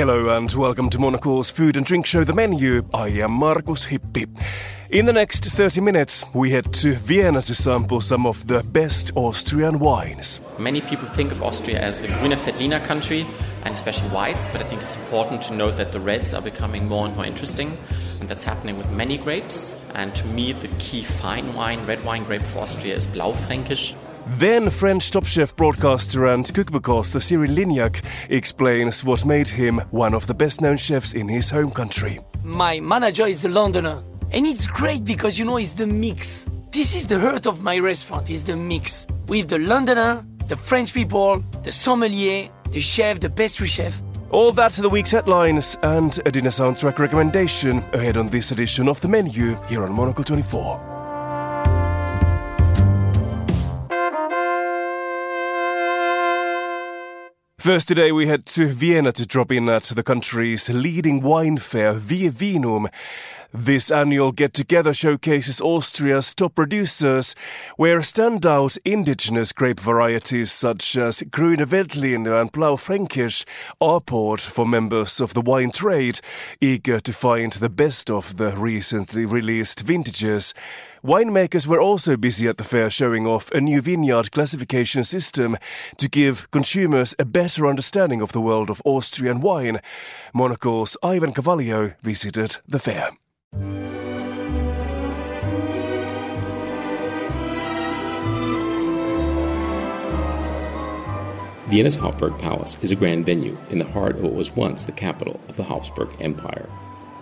Hello and welcome to Monocle's food and drink show The Menu. I am Markus Hippi. In the next 30 minutes, we head to Vienna to sample some of the best Austrian wines. Many people think of Austria as the Grüne Veltliner country, and especially whites, but I think it's important to note that the reds are becoming more and more interesting, and that's happening with many grapes. And to me, the key fine wine, red wine grape of Austria is Blaufränkisch. Then French top chef, broadcaster, and cookbook author Cyril Lignac explains what made him one of the best known chefs in his home country. My manager is a Londoner, and it's great because you know it's the mix. This is the heart of my restaurant, is the mix. With the Londoner, the French people, the sommelier, the chef, the pastry chef. All that to the week's headlines and a dinner soundtrack recommendation ahead on this edition of The Menu here on Monocle 24. First today we head to Vienna to drop in at the country's leading wine fair, VieVinum. This annual get-together showcases Austria's top producers, where standout indigenous grape varieties such as Grüne Veltliner and Blaufränkisch are poured for members of the wine trade, eager to find the best of the recently released vintages. Winemakers were also busy at the fair showing off a new vineyard classification system to give consumers a better understanding of the world of Austrian wine. Monocle's Ivan Carvalho visited the fair. Vienna's Hofburg Palace is a grand venue in the heart of what was once the capital of the Habsburg Empire.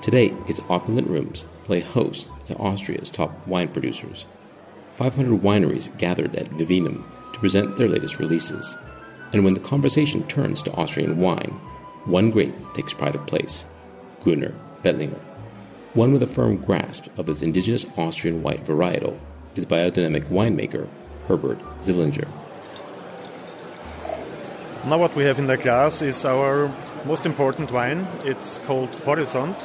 Today, its opulent rooms play host to Austria's top wine producers. 500 wineries gathered at VieVinum to present their latest releases. And when the conversation turns to Austrian wine, one grape takes pride of place Grüner Veltliner. One with a firm grasp of this indigenous Austrian white varietal is biodynamic winemaker Herbert Zillinger. Now, what we have in the glass is our most important wine. It's called Horizont.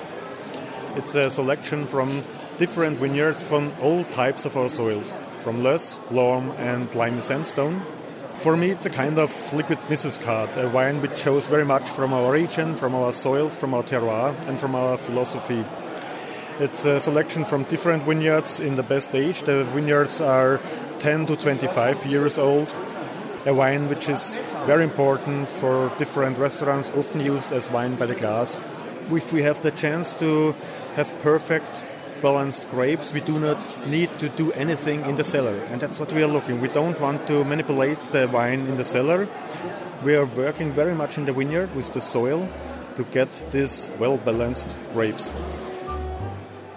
It's a selection from different vineyards from all types of our soils, from loess, loam, and lime sandstone. For me, it's a kind of liquid card, a wine which shows very much from our region, from our soils, from our terroir, and from our philosophy. It's a selection from different vineyards in the best age. The vineyards are 10 to 25 years old. A wine which is very important for different restaurants, often used as wine by the glass. If we have the chance to have perfect balanced grapes, we do not need to do anything in the cellar. And that's what we are looking. We don't want to manipulate the wine in the cellar. We are working very much in the vineyard with the soil to get these well balanced grapes.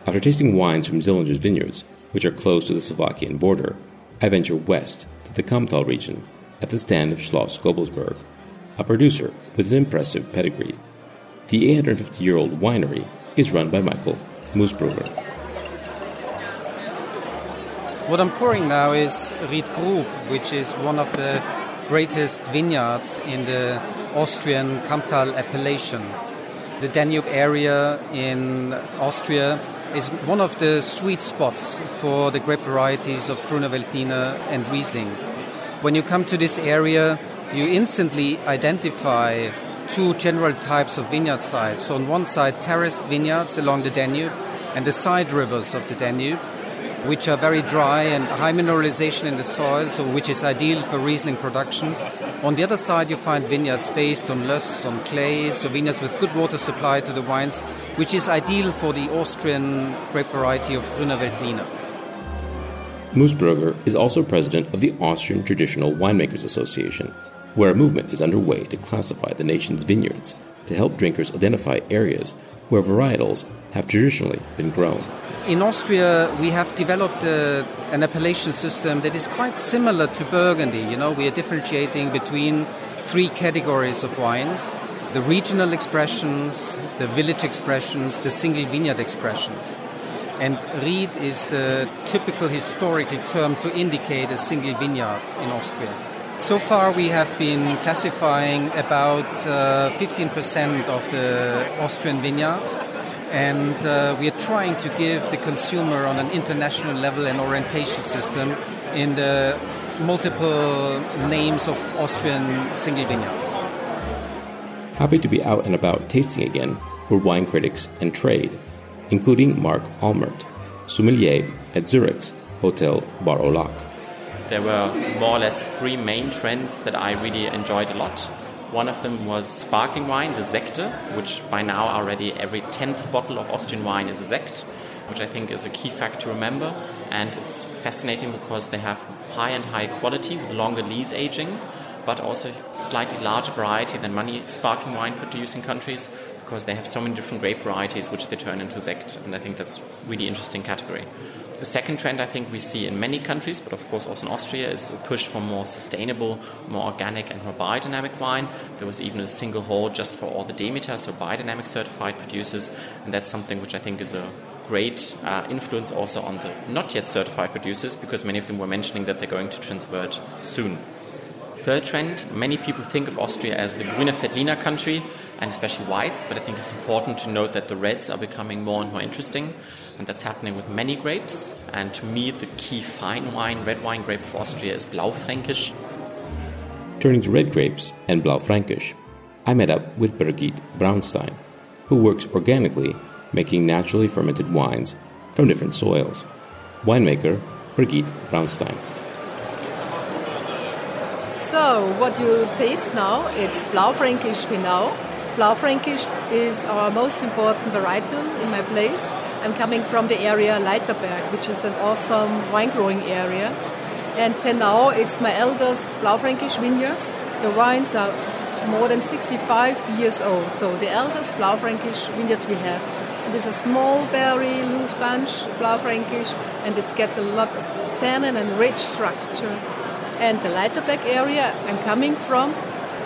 After tasting wines from Zillinger's vineyards, which are close to the Slovakian border, I venture west to the Kamptal region at the stand of Schloss Gobelsburg, a producer with an impressive pedigree. The 850 year old winery is run by Michael Moosbrugger. What I'm pouring now is Ried Grub, which is one of the greatest vineyards in the Austrian Kamptal appellation. The Danube area in Austria is one of the sweet spots for the grape varieties of Grüne Veltliner and Riesling. When you come to this area, you instantly identify two general types of vineyard sites. So on one side, terraced vineyards along the Danube and the side rivers of the Danube, which are very dry and high mineralization in the soil, so which is ideal for Riesling production. On the other side, you find vineyards based on loess, on clay, so vineyards with good water supply to the wines, which is ideal for the Austrian grape variety of Grüner Veltliner. Moosbrugger is also president of the Austrian Traditional Winemakers Association, where a movement is underway to classify the nation's vineyards to help drinkers identify areas where varietals have traditionally been grown. In Austria, we have developed uh, an appellation system that is quite similar to Burgundy. You know, we are differentiating between three categories of wines the regional expressions, the village expressions, the single vineyard expressions. And Ried is the typical historical term to indicate a single vineyard in Austria. So far, we have been classifying about uh, 15% of the Austrian vineyards, and uh, we are trying to give the consumer on an international level an orientation system in the multiple names of Austrian single vineyards. Happy to be out and about tasting again were wine critics and trade, including Marc Almert, sommelier at Zurich's Hotel Baur au Lac. There were more or less three main trends that I really enjoyed a lot. One of them was sparkling wine, the Sekte, which by now already every 10th bottle of Austrian wine is a Sekt, which I think is a key fact to remember. And it's fascinating because they have high and high quality with longer lees aging, but also slightly larger variety than many sparkling wine producing countries because they have so many different grape varieties which they turn into Sekt. And I think that's really interesting category. The second trend I think we see in many countries, but of course also in Austria, is a push for more sustainable, more organic, and more biodynamic wine. There was even a single hall just for all the Demeter, so biodynamic certified producers, and that's something which I think is a great uh, influence also on the not yet certified producers because many of them were mentioning that they're going to transvert soon. Third trend, many people think of Austria as the Grüne Veltliner country and especially whites, but I think it's important to note that the reds are becoming more and more interesting and that's happening with many grapes. And to me, the key fine wine, red wine grape of Austria is Blaufränkisch. Turning to red grapes and Blaufränkisch, I met up with Birgit Braunstein, who works organically making naturally fermented wines from different soils. Winemaker Birgit Braunstein. So, what you taste now, it's Blaufränkisch Thenau. Blaufränkisch is our most important varietal in my place. I'm coming from the area Leithaberg, which is an awesome wine growing area. And Thenau, it's my eldest Blaufränkisch vineyards. The wines are more than 65 years old, so the eldest Blaufränkisch vineyards we have. It is a small berry, loose bunch, Blaufränkisch, and it gets a lot of tannin and rich structure. And the Leithaberg area I'm coming from,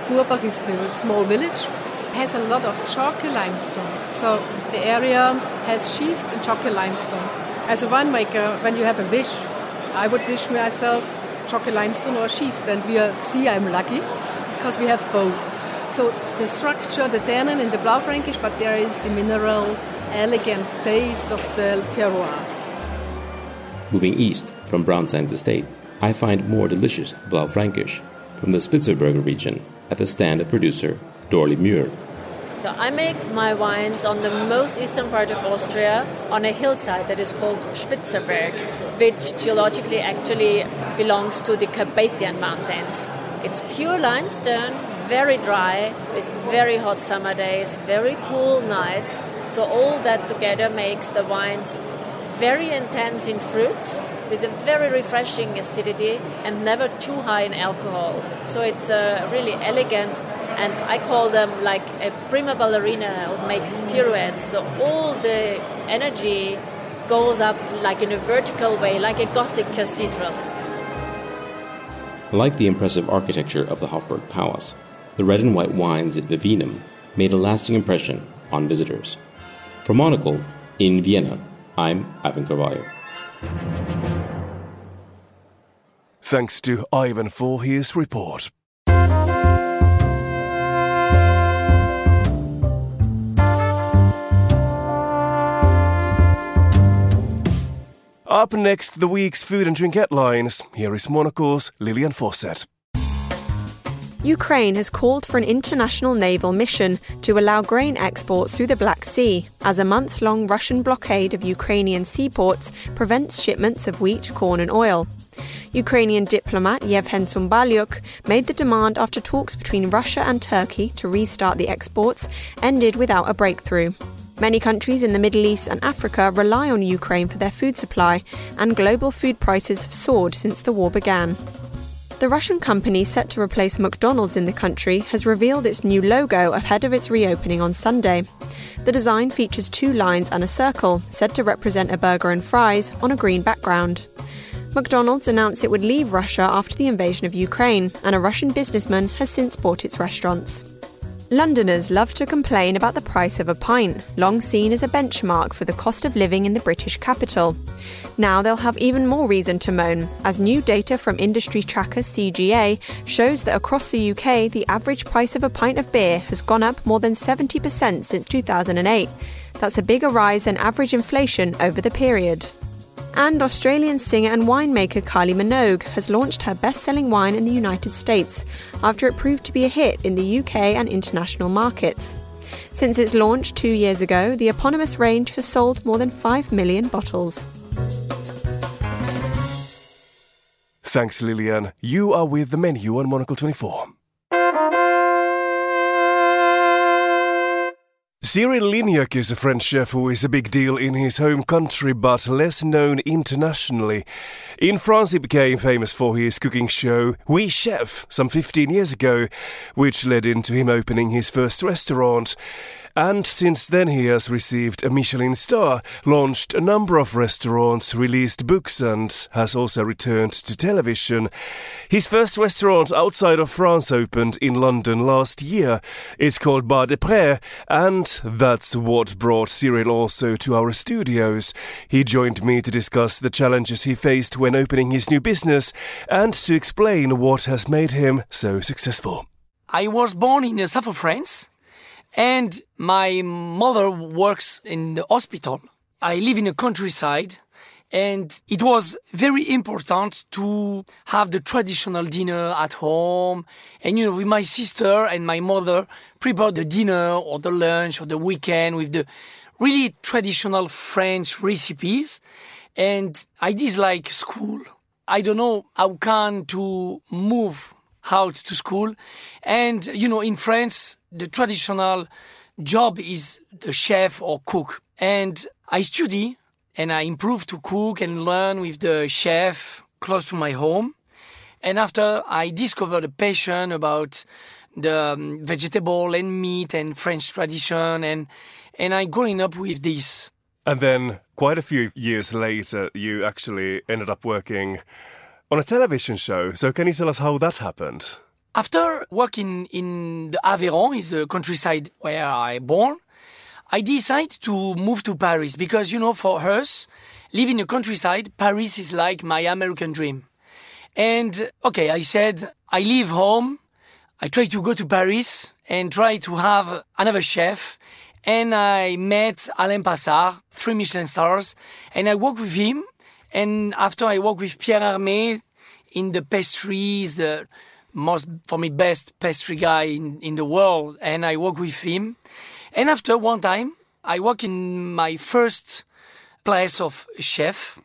Purbach is the small village, has a lot of chalky limestone. So the area has schist and chalky limestone. As a winemaker, when you have a wish, I would wish myself chalky limestone or schist, and we are, see I'm lucky because we have both. So the structure, the tannin in the Blaufränkisch, but there is the mineral elegant taste of the terroir. Moving east from Braunstein's estate, I find more delicious Blaufränkisch from the Spitzerberg region at the stand of producer Dorli Muhr. So I make my wines on the most eastern part of Austria on a hillside that is called Spitzerberg, which geologically actually belongs to the Carpathian Mountains. It's pure limestone, very dry, with very hot summer days, very cool nights, so all that together makes the wines very intense in fruit with a very refreshing acidity and never too high in alcohol. So it's a really elegant and I call them like a prima ballerina who makes pirouettes. So all the energy goes up like in a vertical way, like a Gothic cathedral. Like the impressive architecture of the Hofburg Palace, the red and white wines at VieVinum made a lasting impression on visitors. For Monocle, in Vienna, I'm Ivan Carvalho. Thanks to Ivan for his report. Up next, the week's food and drink headlines. Here is Monocle's Lillian Fawcett. Ukraine has called for an international naval mission to allow grain exports through the Black Sea, as a months long Russian blockade of Ukrainian seaports prevents shipments of wheat, corn, and oil. Ukrainian diplomat Yevhen Tsymbalyuk made the demand after talks between Russia and Turkey to restart the exports ended without a breakthrough. Many countries in the Middle East and Africa rely on Ukraine for their food supply, and global food prices have soared since the war began. The Russian company set to replace McDonald's in the country has revealed its new logo ahead of its reopening on Sunday. The design features two lines and a circle, said to represent a burger and fries, on a green background. McDonald's announced it would leave Russia after the invasion of Ukraine, and a Russian businessman has since bought its restaurants. Londoners love to complain about the price of a pint, long seen as a benchmark for the cost of living in the British capital. Now they'll have even more reason to moan, as new data from industry tracker CGA shows that across the UK, the average price of a pint of beer has gone up more than 70% since 2008. That's a bigger rise than average inflation over the period. And Australian singer and winemaker Kylie Minogue has launched her best selling wine in the United States after it proved to be a hit in the UK and international markets. Since its launch two years ago, the eponymous range has sold more than 5 million bottles. Thanks, Lillian. You are with the menu on Monocle 24. Cyril Lignac is a French chef who is a big deal in his home country but less known internationally. In France, he became famous for his cooking show Oui Chef some 15 years ago, which led into him opening his first restaurant. And since then, he has received a Michelin star, launched a number of restaurants, released books, and has also returned to television. His first restaurant outside of France opened in London last year. It's called Bar des Prés, and that's what brought Cyril also to our studios. He joined me to discuss the challenges he faced when opening his new business and to explain what has made him so successful. I was born in the south of France and my mother works in the hospital. I live in the countryside and it was very important to have the traditional dinner at home. And you know, with my sister and my mother prepare the dinner or the lunch or the weekend with the really traditional French recipes. And I dislike school. I don't know how can to move out to school. And, you know, in France, the traditional job is the chef or cook. And I study and I improve to cook and learn with the chef close to my home. And after I discovered a passion about the um, vegetable and meat and French tradition and and I growing up with this. And then quite a few years later you actually ended up working on a television show. So can you tell us how that happened? After working in the Aveyron, is the countryside where I born, I decided to move to Paris because, you know, for us, living in the countryside, Paris is like my American dream. And okay, I said, I leave home, I try to go to Paris and try to have another chef. And I met Alain Passard, three Michelin stars, and I work with him. And after I work with Pierre Hermé in the pastries, the most for me best pastry guy in, in the world and I work with him. And after one time I work in my first place of chef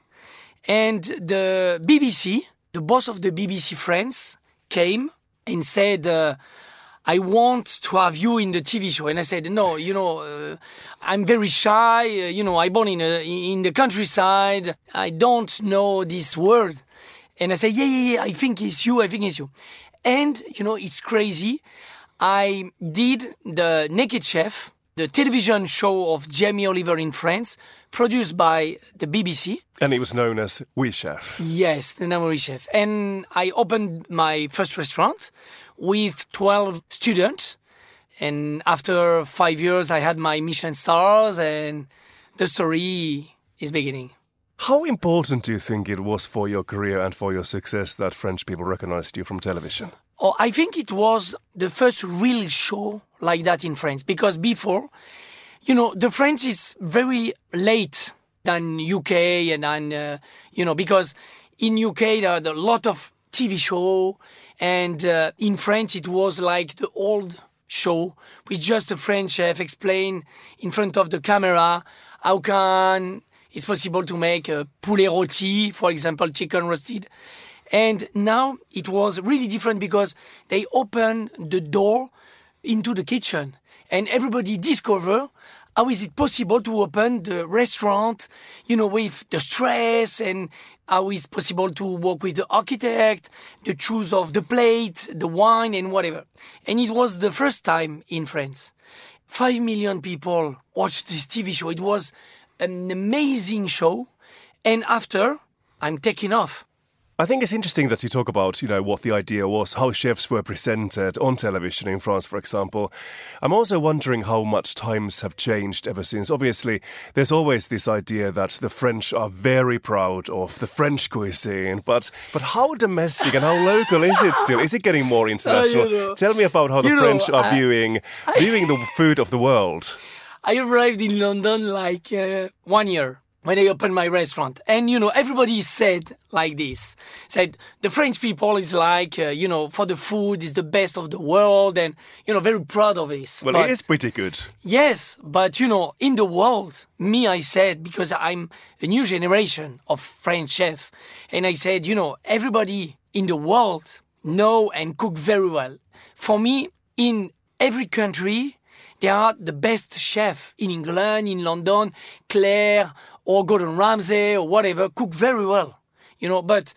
and the BBC, the boss of the BBC France came and said, uh, I want to have you in the TV show. And I said, no, you know, uh, I'm very shy. Uh, you know, I born in a, in the countryside. I don't know this word. And I said, yeah, yeah, yeah, I think it's you. I think it's you. And, you know, it's crazy. I did the Naked Chef, the television show of Jamie Oliver in France, produced by the BBC. And it was known as Oui Chef. Yes, the name Oui Chef. And I opened my first restaurant with 12 students. And after five years, I had my mission stars and the story is beginning. How important do you think it was for your career and for your success that French people recognized you from television? Oh, I think it was the first real show like that in France because before, you know, the French is very late than UK and then, uh, you know, because in UK there are a lot of TV show and uh, in French, it was like the old show with just a French chef explain in front of the camera how can it's possible to make a poulet rôti, for example, chicken roasted. And now it was really different because they opened the door into the kitchen and everybody discover how is it possible to open the restaurant, you know, with the stress and how is it possible to work with the architect, the choose of the plate, the wine and whatever. And it was the first time in France. Five million people watched this TV show. It was an amazing show. And after, I'm taking off. I think it's interesting that you talk about, you know, what the idea was, how chefs were presented on television in France, for example. I'm also wondering how much times have changed ever since. Obviously, there's always this idea that the French are very proud of the French cuisine, but but how domestic and how local is it still? Is it getting more international? Uh, you know, Tell me about how the French are I, viewing I, viewing the food of the world. I arrived in London like uh, one year when I opened my restaurant. And, you know, everybody said like this, said the French people is like, uh, you know, for the food is the best of the world and, you know, very proud of this. Well, But- it is pretty good. Yes, but you know, in the world, me, I said, because I'm a new generation of French chef, and I said, you know, everybody in the world know and cook very well. For me, in every country, there are the best chef in England, in London, Claire or Gordon Ramsay or whatever, cook very well, you know, but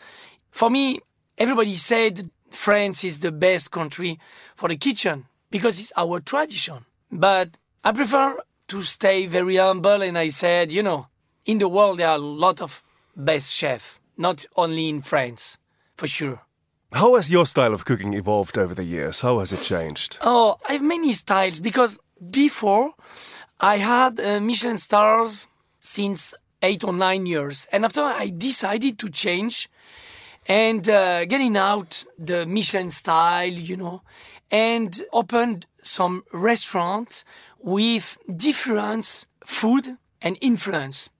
for me, everybody said France is the best country for the kitchen because it's our tradition. But I prefer to stay very humble and I said, you know, in the world there are a lot of best chefs, not only in France, for sure. How has your style of cooking evolved over the years? How has it changed? Oh, I have many styles because before I had uh, Michelin stars since eight or nine years. And after I decided to change and uh, getting out the Michelin style, you know, and opened some restaurants with different food and influence.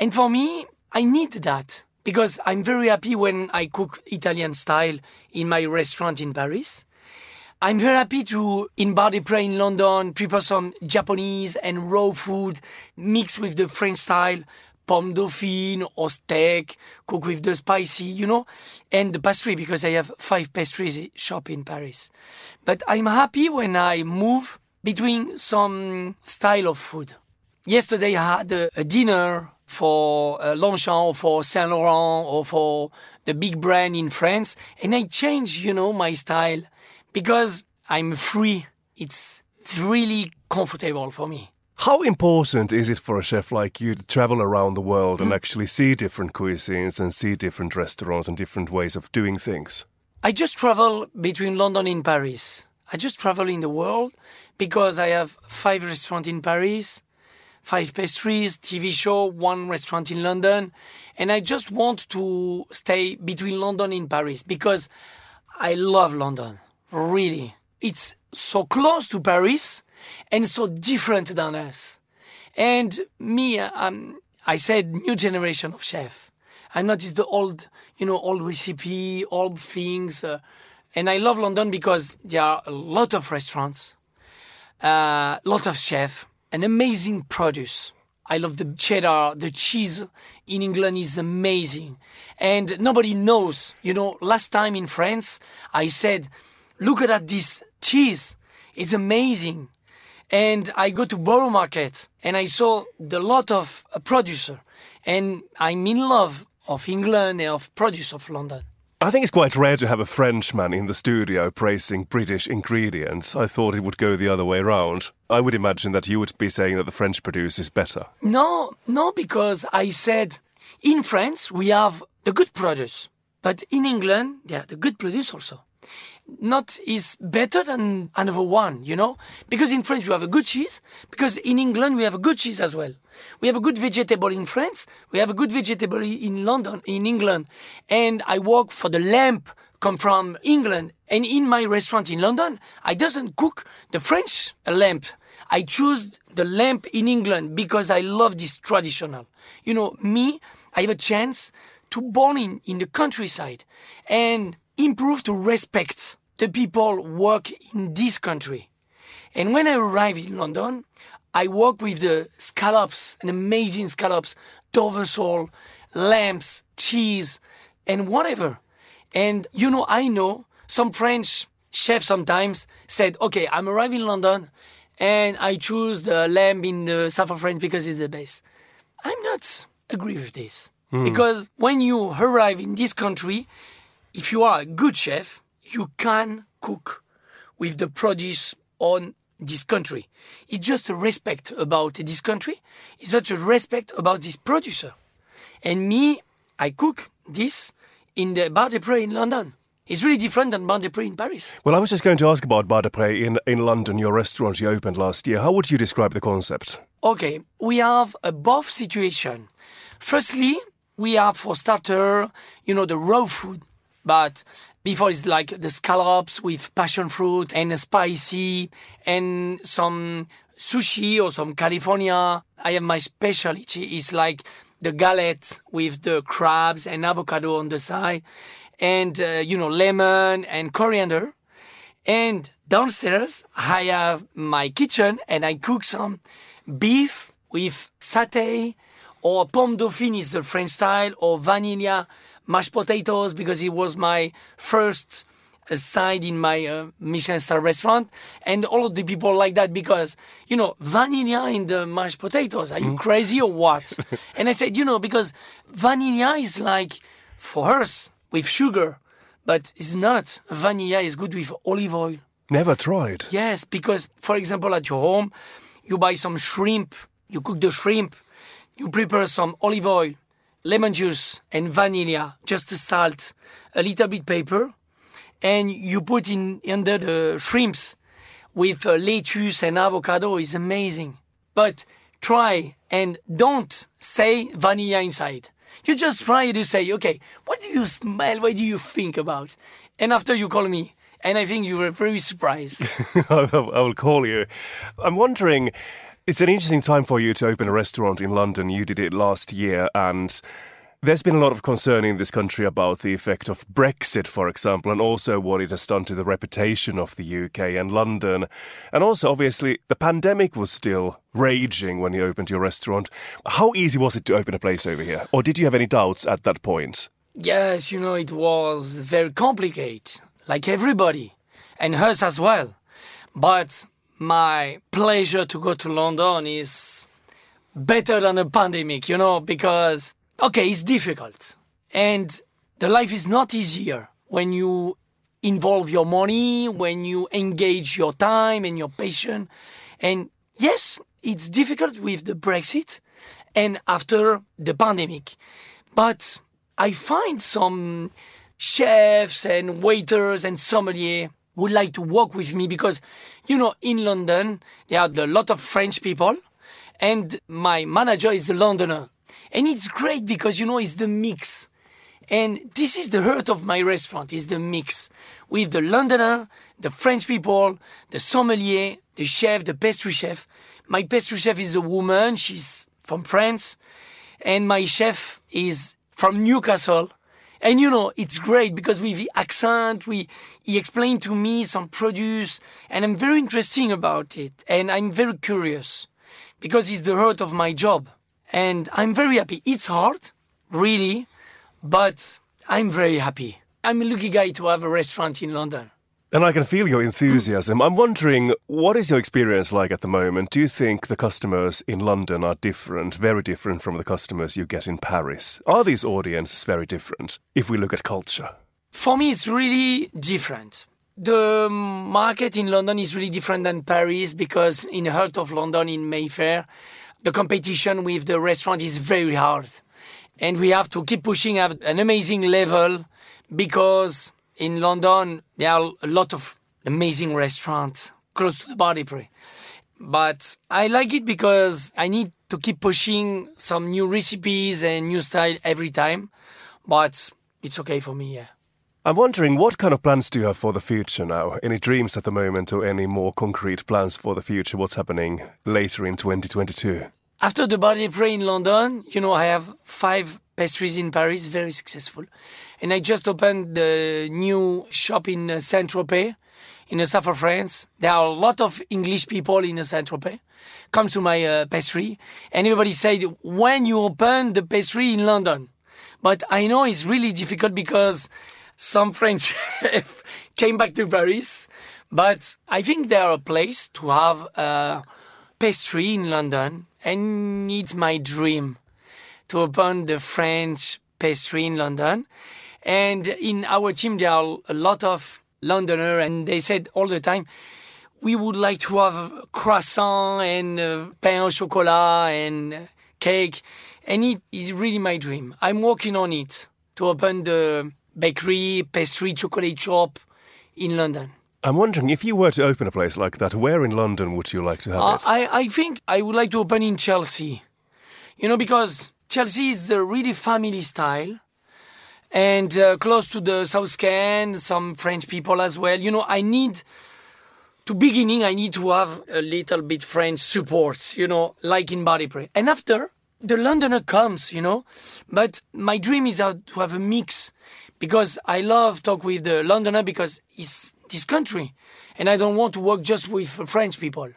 And for me, I need that because I'm very happy when I cook Italian style in my restaurant in Paris. I'm very happy to, in Bar des in London, prepare some Japanese and raw food mixed with the French style, pomme dauphine or steak, cook with the spicy, you know, and the pastry because I have five pastries shop in Paris. But I'm happy when I move between some style of food. Yesterday I had a, a dinner for uh, Longchamp or for Saint Laurent or for the big brand in France, and I changed, you know, my style because I'm free. It's really comfortable for me. How important is it for a chef like you to travel around the world and hmm? actually see different cuisines and see different restaurants and different ways of doing things? I just travel between London and Paris. I just travel in the world because I have five restaurants in Paris, five pastries, TV show, one restaurant in London, and I just want to stay between London and Paris because I love London. Really. It's so close to Paris and so different than us. And me, um, I said new generation of chef. I'm not just the old, you know, old recipe, old things. Uh, and I love London because there are a lot of restaurants, a uh, lot of chef, an amazing produce. I love the cheddar, the cheese in England is amazing. And nobody knows, you know, last time in France, I said, look at this cheese. It's amazing. And I go to Borough Market and I saw the lot of uh, producer and I'm in love of England and of produce of London. I think it's quite rare to have a Frenchman in the studio praising British ingredients. I thought it would go the other way round. I would imagine that you would be saying that the French produce is better. No, no, because I said in France we have the good produce, but in England, yeah, the good produce also. Not is better than another one, you know? Because in France you have a good cheese, because in England we have a good cheese as well. We have a good vegetable in France, we have a good vegetable in London, in England. And I work for the lamp come from England. And in my restaurant in London, I doesn't cook the French lamp. I choose the lamp in England because I love this traditional. You know, me, I have a chance to born in, in the countryside and improve to respect the people work in this country. And when I arrive in London, I work with the scallops, an amazing scallops, Dover sole, lambs, cheese, and whatever. And you know, I know some French chefs sometimes said, okay, I'm arriving in London and I choose the lamb in the south of France because it's the best. I'm not agree with this. Hmm. Because when you arrive in this country, if you are a good chef, you can cook with the produce on this country. It's just a respect about this country. It's not a respect about this producer. And me, I cook this in the Bar des Prés in London. It's really different than Bar des Prés in Paris. Well, I was just going to ask about Bar des Prés in, in London, your restaurant you opened last year. How would you describe the concept? Okay, we have a both situation. Firstly, we have for starter, you know, the raw food. But before it's like the scallops with passion fruit and spicy and some sushi or some California. I have my specialty is like the galette with the crabs and avocado on the side, and uh, you know lemon and coriander. And downstairs, I have my kitchen, and I cook some beef with satay, or pomme dauphine is the French style, or vanilla mashed potatoes because it was my first side in my uh, Michelin star restaurant, and all of the people like that because you know vanilla in the mashed potatoes. Are you crazy or what? and I said, you know, because vanilla is like for us with sugar, but it's not. Vanilla is good with olive oil. Never tried. Yes, because for example, at your home, you buy some shrimp, you cook the shrimp, you prepare some olive oil, lemon juice, and vanilla, just the salt, a little bit pepper, and you put in under the shrimps with uh, lettuce and avocado is amazing. But try and don't say vanilla inside. You just try to say, okay, what do you smell? What do you think about? And after you call me, and I think you were very surprised. I will call you. I'm wondering, it's an interesting time for you to open a restaurant in London. You did it last year, and there's been a lot of concern in this country about the effect of Brexit, for example, and also what it has done to the reputation of the UK and London. And also, obviously, the pandemic was still raging when you opened your restaurant. How easy was it to open a place over here? Or did you have any doubts at that point? Yes, you know, it was very complicated, like everybody, and us as well. But my pleasure to go to London is better than a pandemic, you know, because, okay, it's difficult. And the life is not easier when you involve your money, when you engage your time and your passion. And yes, it's difficult with the Brexit and after the pandemic. But I find some chefs and waiters and sommelier would like to work with me because, you know, in London, there are a lot of French people and my manager is a Londoner. And it's great because, you know, it's the mix. And this is the heart of my restaurant, is the mix with the Londoner, the French people, the sommelier, the chef, the pastry chef. My pastry chef is a woman. She's from France. And my chef is from Newcastle. And you know, it's great because with the accent, we, he explained to me some produce and I'm very interesting about it. And I'm very curious because it's the heart of my job. And I'm very happy. It's hard, really, but I'm very happy. I'm a lucky guy to have a restaurant in London. And I can feel your enthusiasm. I'm wondering, what is your experience like at the moment? Do you think the customers in London are different, very different from the customers you get in Paris? Are these audiences very different if we look at culture? For me, it's really different. The market in London is really different than Paris because in the heart of London, in Mayfair, the competition with the restaurant is very hard. And we have to keep pushing at an amazing level because in London, there are a lot of amazing restaurants close to the Bar des Prés. But I like it because I need to keep pushing some new recipes and new style every time. But it's okay for me, yeah. I'm wondering what kind of plans do you have for the future now? Any dreams at the moment or any more concrete plans for the future? What's happening later in 2022? After the Bar des Prés in London, you know, I have five pastries in Paris, very successful. And I just opened the new shop in uh, Saint Tropez, in the south of France. There are a lot of English people in Saint Tropez. Come to my uh, pastry, and everybody said, "When you open the pastry in London?" But I know it's really difficult because some French chef came back to Paris. But I think there are a place to have a pastry in London, and it's my dream to open the French pastry in London. And in our team, there are a lot of Londoner, and they said all the time, we would like to have croissant and uh, pain au chocolat and cake. And it is really my dream. I'm working on it to open the bakery, pastry, chocolate shop in London. I'm wondering if you were to open a place like that, where in London would you like to have Uh, it? I, I think I would like to open in Chelsea. You know, because Chelsea is a really family style and uh, close to the South Ken, some French people as well. You know, I need, to beginning, I need to have a little bit French support, you know, like in Bar des Prés. And after, the Londoner comes, you know, but my dream is to have a mix because I love talk with the Londoner because it's this country, and I don't want to work just with French people.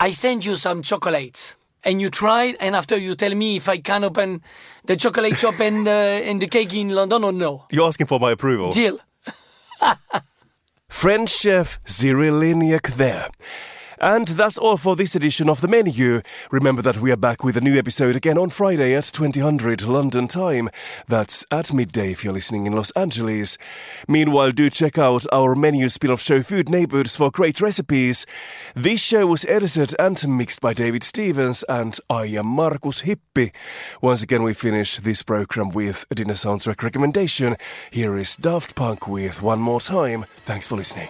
I send you some chocolates, and you try, and after you tell me if I can open the chocolate shop and uh, and the cake in London or no. You're asking for my approval. Deal. French chef Cyril Lignac there. And that's all for this edition of The Menu. Remember that we are back with a new episode again on Friday at 2000 London time. That's at midday if you're listening in Los Angeles. Meanwhile, do check out our menu spin-off show Food Neighbors for great recipes. This show was edited and mixed by David Stevens and I am Markus Hippi. Once again, we finish this program with a dinner soundtrack recommendation. Here is Daft Punk with One More Time. Thanks for listening.